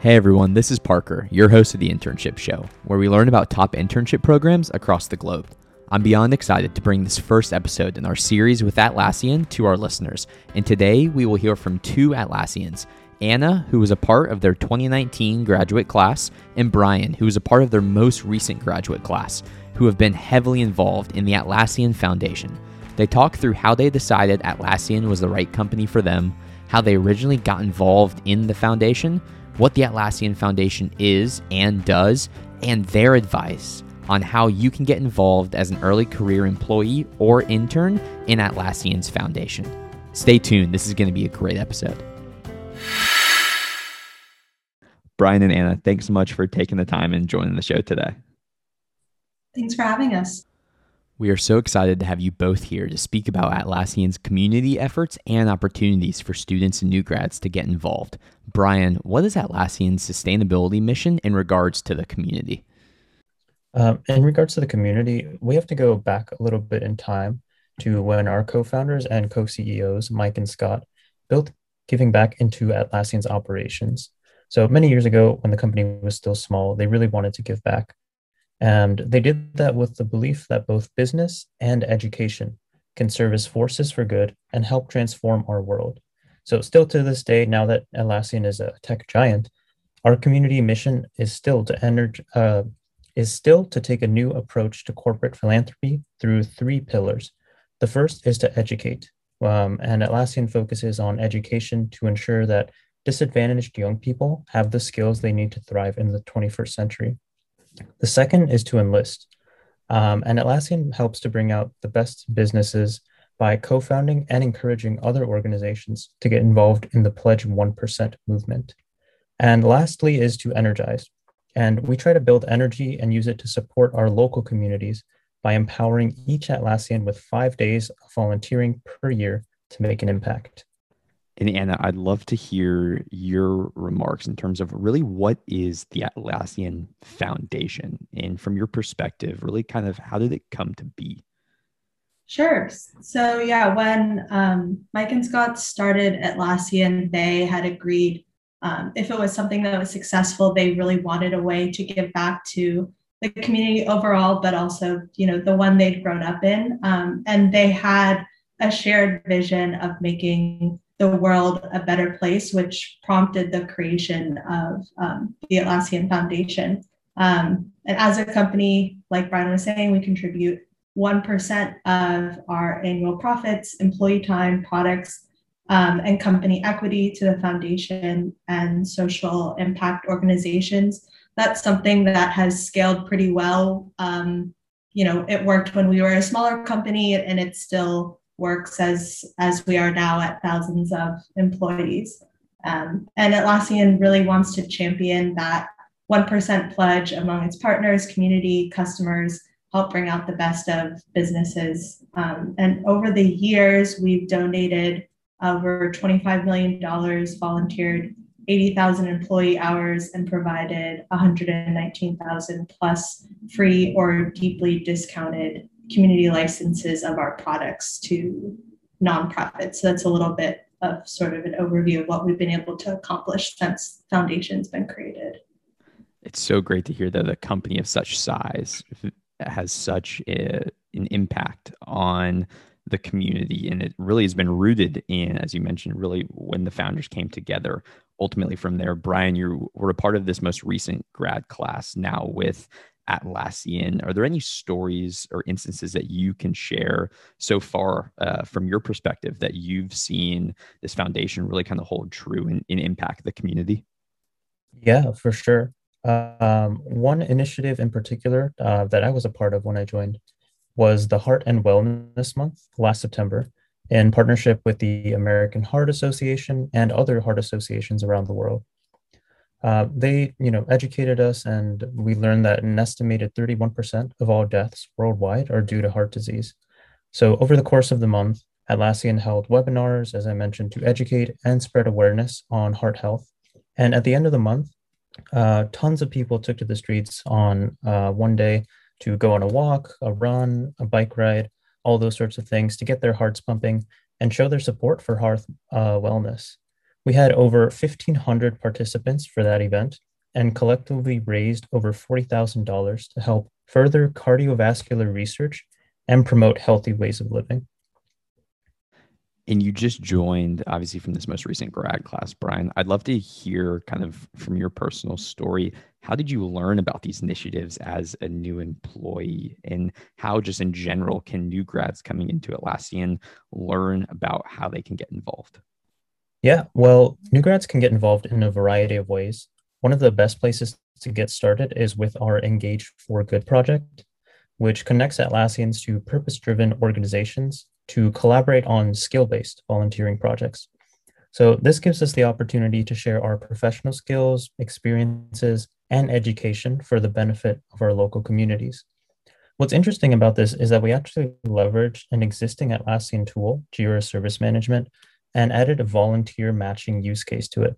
Hey everyone, this is Parker, your host of the Internship Show, where we learn about top internship programs across the globe. I'm beyond excited to bring this first episode in our series with Atlassian to our listeners, and today we will hear from two Atlassians Anna, who was a part of their 2019 graduate class, and Bryan, who was a part of their most recent graduate class, who have been heavily involved in the Atlassian Foundation. They talk through how they decided Atlassian was the right company for them, how they originally got involved in the foundation, what the Atlassian Foundation is and does, and their advice on how you can get involved as an early career employee or intern in Atlassian's foundation. Stay tuned, this is going to be a great episode. Bryan and Anna, thanks so much for taking the time and joining the show today. Thanks for having us. We are so excited to have you both here to speak about Atlassian's community efforts and opportunities for students and new grads to get involved. Bryan, what is Atlassian's sustainability mission in regards to the community? Um, in regards to the community, we have to go back a little bit in time to when our co founders and co CEOs, Mike and Scott, built giving back into Atlassian's operations. So many years ago, when the company was still small, they really wanted to give back and they did that with the belief that both business and education can serve as forces for good and help transform our world. So, still to this day, now that Atlassian is a tech giant, our community mission is still to energ- uh, is still to take a new approach to corporate philanthropy through three pillars. The first is to educate, um, and Atlassian focuses on education to ensure that disadvantaged young people have the skills they need to thrive in the 21st century. The second is to enlist. Um, and Atlassian helps to bring out the best businesses by co founding and encouraging other organizations to get involved in the Pledge 1% movement. And lastly is to energize. And we try to build energy and use it to support our local communities by empowering each Atlassian with five days of volunteering per year to make an impact. And Anna, I'd love to hear your remarks in terms of really what is the Atlassian Foundation? And from your perspective, really kind of how did it come to be? Sure. So, yeah, when um, Mike and Scott started Atlassian, they had agreed um, if it was something that was successful, they really wanted a way to give back to the community overall, but also, you know, the one they'd grown up in. Um, and they had a shared vision of making the world a better place, which prompted the creation of um, the Atlassian Foundation. Um, and as a company, like Bryan was saying, we contribute 1% of our annual profits, employee time, products, um, and company equity to the foundation and social impact organizations. That's something that has scaled pretty well. Um, you know, it worked when we were a smaller company, and it's still works as as we are now at thousands of employees. Um, and Atlassian really wants to champion that 1% pledge among its partners, community, customers, help bring out the best of businesses. Um, and over the years, we've donated over $25 million, volunteered 80,000 employee hours, and provided 119,000 plus free or deeply discounted community licenses of our products to nonprofits. So that's a little bit of sort of an overview of what we've been able to accomplish since Foundation's been created. It's so great to hear that a company of such size has such a, an impact on the community. And it really has been rooted in, as you mentioned, really when the founders came together. Ultimately, from there, Bryan, you were a part of this most recent grad class now with Atlassian. Are there any stories or instances that you can share so far uh, from your perspective that you've seen this foundation really kind of hold true and, and impact the community? Yeah, for sure. Um, one initiative in particular uh, that I was a part of when I joined was the Heart and Wellness Month last September in partnership with the American Heart Association and other heart associations around the world. Uh, they, you know, educated us, and we learned that an estimated 31% of all deaths worldwide are due to heart disease. So, over the course of the month, Atlassian held webinars, as I mentioned, to educate and spread awareness on heart health. And at the end of the month, uh, tons of people took to the streets on uh, one day to go on a walk, a run, a bike ride, all those sorts of things to get their hearts pumping and show their support for heart uh, wellness We had over 1,500 participants for that event and collectively raised over $40,000 to help further cardiovascular research and promote healthy ways of living. And you just joined, obviously, from this most recent grad class, Bryan. I'd love to hear kind of from your personal story. How did you learn about these initiatives as a new employee? And how, just in general, can new grads coming into Atlassian learn about how they can get involved? Yeah, well, new grads can get involved in a variety of ways. One of the best places to get started is with our Engage for Good project, which connects Atlassians to purpose driven organizations to collaborate on skill based volunteering projects. So, this gives us the opportunity to share our professional skills, experiences, and education for the benefit of our local communities. What's interesting about this is that we actually leverage an existing Atlassian tool, Jira Service Management, and added a volunteer matching use case to it.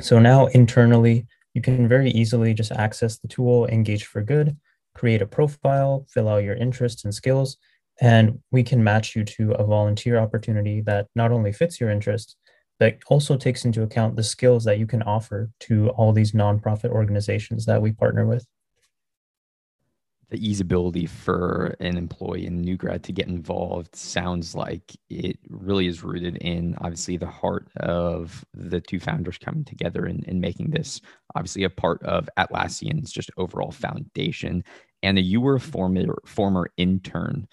So now internally, you can very easily just access the tool, engage for good, create a profile, fill out your interests and skills, and we can match you to a volunteer opportunity that not only fits your interest, but also takes into account the skills that you can offer to all these nonprofit organizations that we partner with. The easeability for an employee and new grad to get involved sounds like it really is rooted in obviously the heart of the two founders coming together and, and making this obviously a part of Atlassian's just overall foundation. And you were a former former intern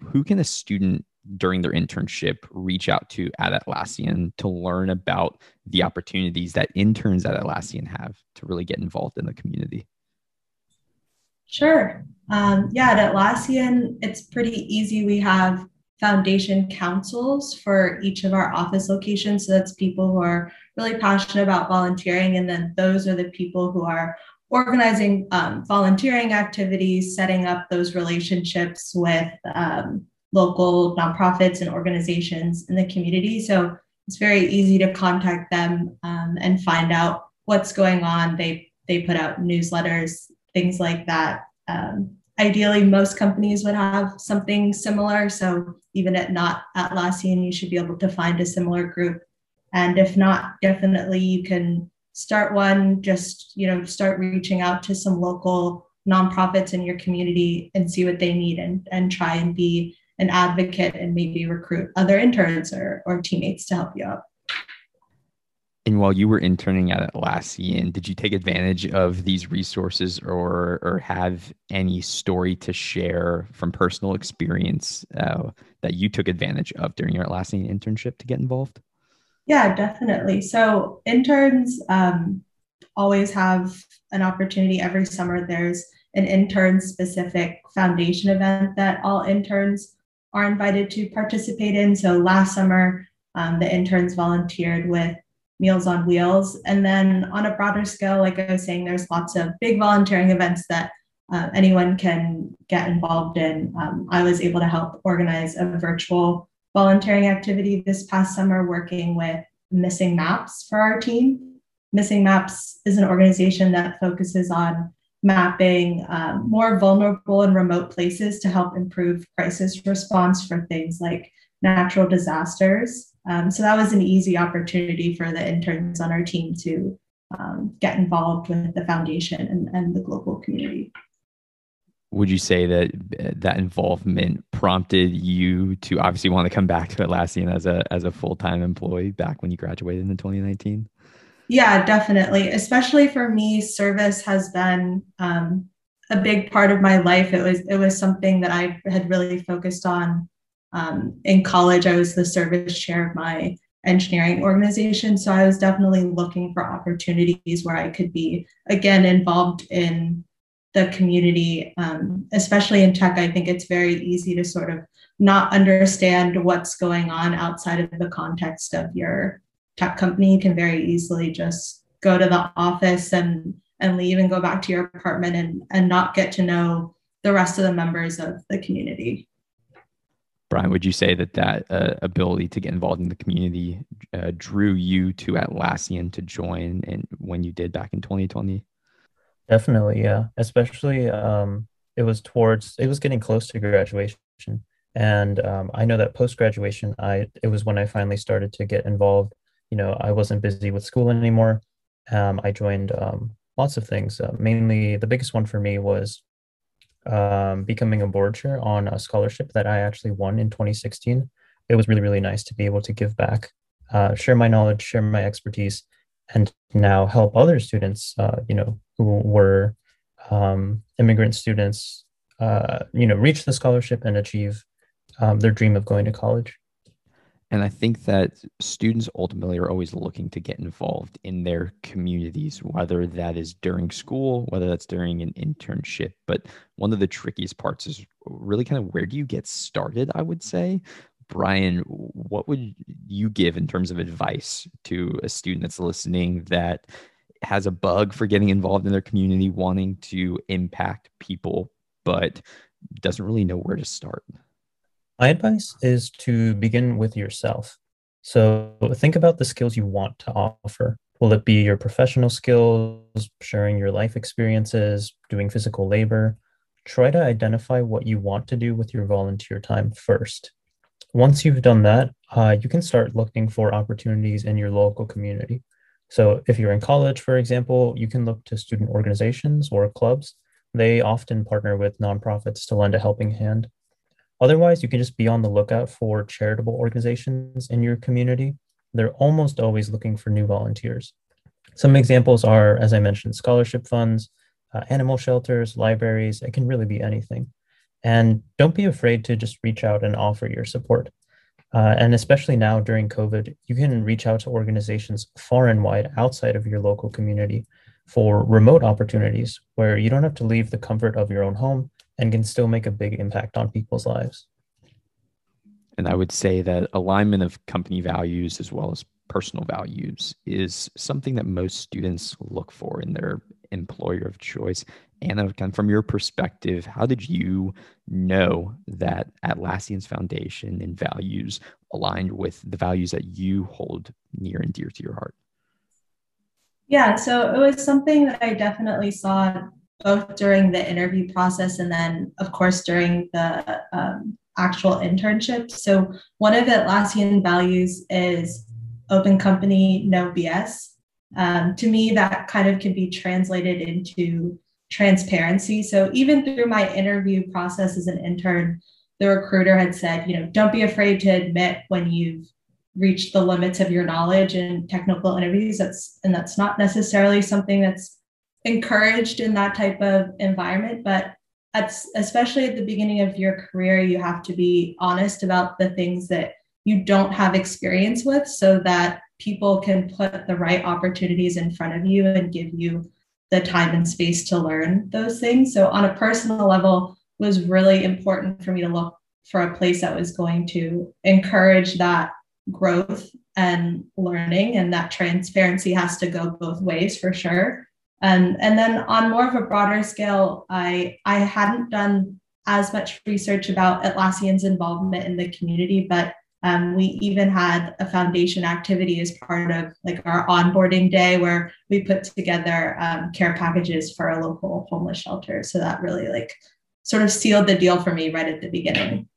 who can a student during their internship reach out to at Atlassian to learn about the opportunities that interns at Atlassian have to really get involved in the community? Sure. Um, yeah, at Atlassian, it's pretty easy. We have foundation councils for each of our office locations. So that's people who are really passionate about volunteering. And then those are the people who are organizing um, volunteering activities, setting up those relationships with um, local nonprofits and organizations in the community. So it's very easy to contact them um, and find out what's going on. They they put out newsletters, things like that. Um, ideally, most companies would have something similar. So even at not Atlassian, you should be able to find a similar group. And if not, definitely you can start one just you know start reaching out to some local nonprofits in your community and see what they need and, and try and be an advocate and maybe recruit other interns or, or teammates to help you out and while you were interning at Atlassian, did you take advantage of these resources or or have any story to share from personal experience uh, that you took advantage of during your Atlassian internship to get involved? Yeah, definitely. So interns um, always have an opportunity every summer. There's an intern specific foundation event that all interns are invited to participate in. So last summer, um, the interns volunteered with Meals on Wheels. And then on a broader scale, like I was saying, there's lots of big volunteering events that uh, anyone can get involved in. Um, I was able to help organize a virtual volunteering activity this past summer working with Missing Maps for our team. Missing Maps is an organization that focuses on mapping um, more vulnerable and remote places to help improve crisis response for things like natural disasters. Um, so that was an easy opportunity for the interns on our team to um, get involved with the foundation and, and the global community would you say that uh, that involvement prompted you to obviously want to come back to Atlassian as a as a full time employee back when you graduated in 2019? Yeah, definitely. Especially for me, service has been um, a big part of my life. It was it was something that I had really focused on um, in college. I was the service chair of my engineering organization, so I was definitely looking for opportunities where I could be again involved in the community, um, especially in tech, I think it's very easy to sort of not understand what's going on outside of the context of your tech company. You can very easily just go to the office and and leave and go back to your apartment and and not get to know the rest of the members of the community. Bryan, would you say that that uh, ability to get involved in the community uh, drew you to Atlassian to join, and when you did back in 2020? Definitely, yeah. Especially um, it was towards it was getting close to graduation, and um, I know that post graduation, I it was when I finally started to get involved you know, I wasn't busy with school anymore. Um, I joined um, lots of things. Uh, mainly, the biggest one for me was um, becoming a board chair on a scholarship that I actually won in 2016. It was really, really nice to be able to give back, uh, share my knowledge, share my expertise, and now help other students, uh, you know, who were um, immigrant students, uh, you know, reach the scholarship and achieve um, their dream of going to college. And I think that students ultimately are always looking to get involved in their communities, whether that is during school, whether that's during an internship. But one of the trickiest parts is really kind of where do you get started, I would say. Bryan, what would you give in terms of advice to a student that's listening that has a bug for getting involved in their community, wanting to impact people, but doesn't really know where to start? My advice is to begin with yourself. So think about the skills you want to offer. Will it be your professional skills, sharing your life experiences, doing physical labor? Try to identify what you want to do with your volunteer time first. Once you've done that, uh, you can start looking for opportunities in your local community. So, if you're in college, for example, you can look to student organizations or clubs. They often partner with nonprofits to lend a helping hand. Otherwise, you can just be on the lookout for charitable organizations in your community. They're almost always looking for new volunteers. Some examples are, as I mentioned, scholarship funds, uh, animal shelters, libraries. It can really be anything. And don't be afraid to just reach out and offer your support. Uh, and especially now during COVID, you can reach out to organizations far and wide outside of your local community for remote opportunities where you don't have to leave the comfort of your own home and can still make a big impact on people's lives. And I would say that alignment of company values as well as personal values is something that most students look for in their employer of choice. Anna, kind of from your perspective, how did you know that Atlassian's foundation and values aligned with the values that you hold near and dear to your heart? Yeah, so it was something that I definitely saw both during the interview process and then, of course, during the um, actual internship. So, one of the Atlassian values is open company, no BS. Um, to me, that kind of can be translated into transparency. So, even through my interview process as an intern, the recruiter had said, you know, don't be afraid to admit when you've reached the limits of your knowledge in technical interviews. That's and that's not necessarily something that's encouraged in that type of environment, but at, especially at the beginning of your career, you have to be honest about the things that you don't have experience with so that people can put the right opportunities in front of you and give you the time and space to learn those things. So on a personal level, was really important for me to look for a place that was going to encourage that growth and learning and that transparency has to go both ways for sure um, and then on more of a broader scale, I, I hadn't done as much research about Atlassian's involvement in the community, but um, we even had a foundation activity as part of like our onboarding day where we put together um, care packages for a local homeless shelter. So that really like sort of sealed the deal for me right at the beginning.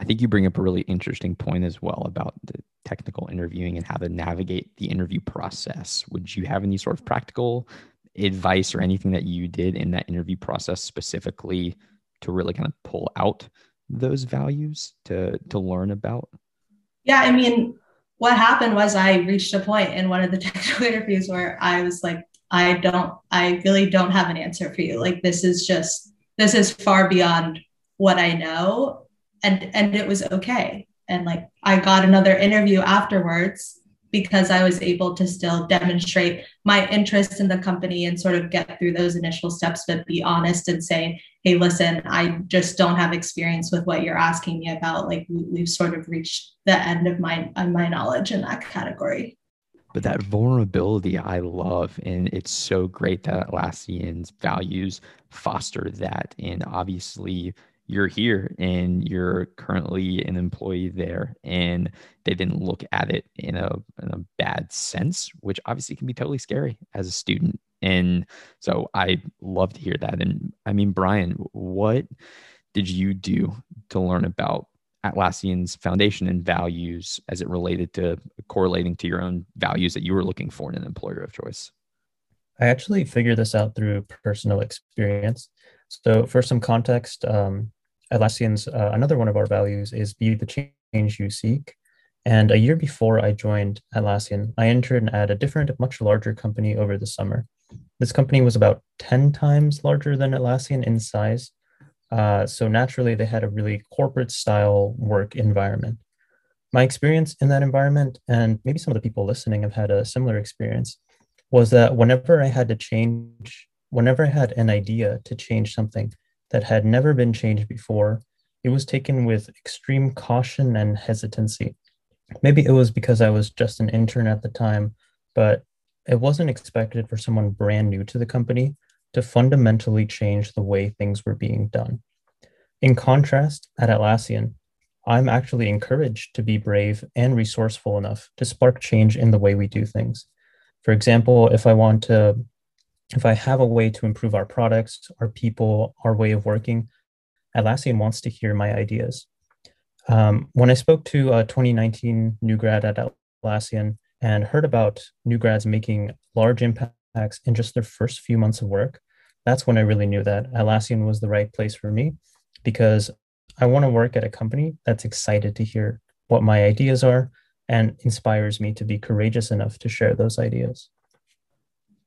I think you bring up a really interesting point as well about the technical interviewing and how to navigate the interview process. Would you have any sort of practical advice or anything that you did in that interview process specifically to really kind of pull out those values to to learn about? Yeah, I mean, what happened was I reached a point in one of the technical interviews where I was like, I don't, I really don't have an answer for you. Like this is just this is far beyond what I know. And and it was okay. And like I got another interview afterwards because I was able to still demonstrate my interest in the company and sort of get through those initial steps, but be honest and say, hey, listen, I just don't have experience with what you're asking me about. Like we've sort of reached the end of my of my knowledge in that category. But that vulnerability I love. And it's so great that Atlassian's values foster that. And obviously you're here and you're currently an employee there and they didn't look at it in a, in a bad sense which obviously can be totally scary as a student and so i love to hear that and i mean bryan what did you do to learn about Atlassian's foundation and values as it related to correlating to your own values that you were looking for in an employer of choice? I actually figured this out through personal experience. So, for some context, um, Atlassian's uh, another one of our values is be the change you seek. And a year before I joined Atlassian, I entered at a different, much larger company over the summer. This company was about 10 times larger than Atlassian in size. Uh, so naturally, they had a really corporate style work environment. My experience in that environment, and maybe some of the people listening have had a similar experience, was that whenever I had to change, whenever I had an idea to change something that had never been changed before, it was taken with extreme caution and hesitancy. Maybe it was because I was just an intern at the time, but it wasn't expected for someone brand new to the company to fundamentally change the way things were being done. In contrast, at Atlassian, I'm actually encouraged to be brave and resourceful enough to spark change in the way we do things. For example, if I want to, if I have a way to improve our products, our people, our way of working, Atlassian wants to hear my ideas. Um, when I spoke to a 2019 new grad at Atlassian and heard about new grads making large impacts in just their first few months of work, that's when I really knew that Atlassian was the right place for me because I want to work at a company that's excited to hear what my ideas are and inspires me to be courageous enough to share those ideas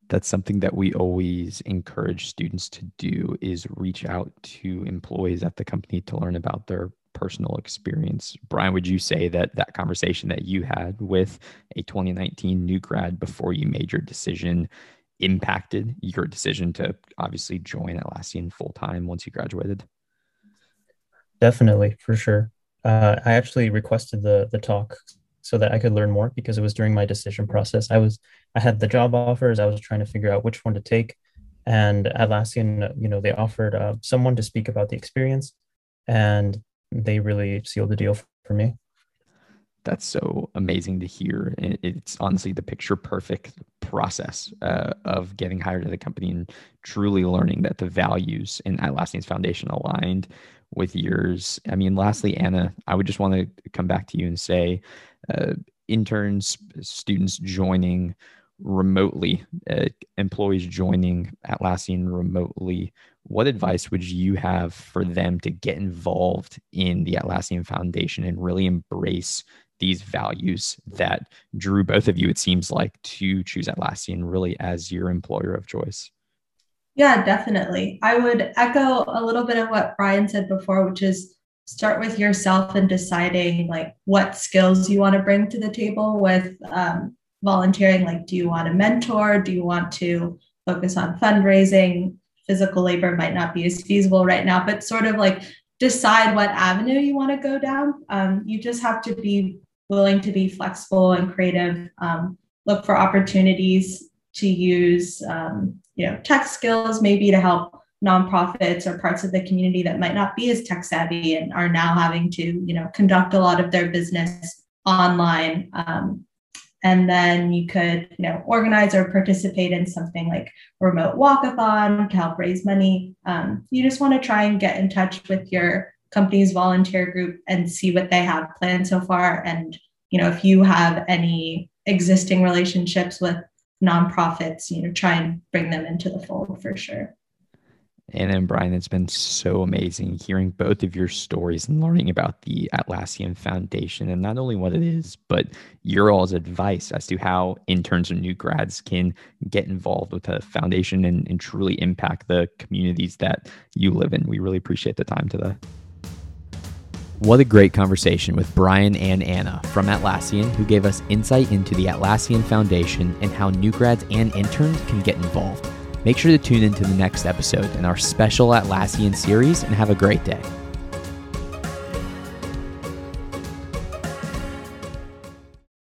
that's something that we always encourage students to do is reach out to employees at the company to learn about their personal experience. Bryan, would you say that that conversation that you had with a 2019 new grad before you made your decision impacted your decision to obviously join Atlassian full time once you graduated? Definitely, for sure. Uh, I actually requested the the talk so that I could learn more because it was during my decision process. I was I had the job offers. I was trying to figure out which one to take, and Atlassian, you know, they offered uh, someone to speak about the experience, and they really sealed the deal for me. That's so amazing to hear. It's honestly the picture perfect process uh, of getting hired at a company and truly learning that the values in Atlassian's foundation aligned with yours. I mean, lastly, Anna, I would just want to come back to you and say, uh, interns, students joining remotely, uh, employees joining Atlassian remotely, what advice would you have for them to get involved in the Atlassian Foundation and really embrace these values that drew both of you, it seems like, to choose Atlassian really as your employer of choice? Yeah, definitely. I would echo a little bit of what Bryan said before, which is start with yourself and deciding like what skills you want to bring to the table with um, volunteering. Like, do you want to mentor? Do you want to focus on fundraising? physical labor might not be as feasible right now, but sort of like decide what avenue you want to go down. Um, you just have to be willing to be flexible and creative. Um, look for opportunities to use, um, you know, tech skills maybe to help nonprofits or parts of the community that might not be as tech savvy and are now having to, you know, conduct a lot of their business online. Um, and then you could you know organize or participate in something like remote walkathon to help raise money um, you just want to try and get in touch with your company's volunteer group and see what they have planned so far and you know if you have any existing relationships with nonprofits you know try and bring them into the fold for sure and then, Bryan, it's been so amazing hearing both of your stories and learning about the Atlassian Foundation and not only what it is, but your all's advice as to how interns and new grads can get involved with the foundation and, and truly impact the communities that you live in. We really appreciate the time today. What a great conversation with Bryan and Anna from Atlassian, who gave us insight into the Atlassian Foundation and how new grads and interns can get involved. Make sure to tune into the next episode in our special Atlassian series and have a great day.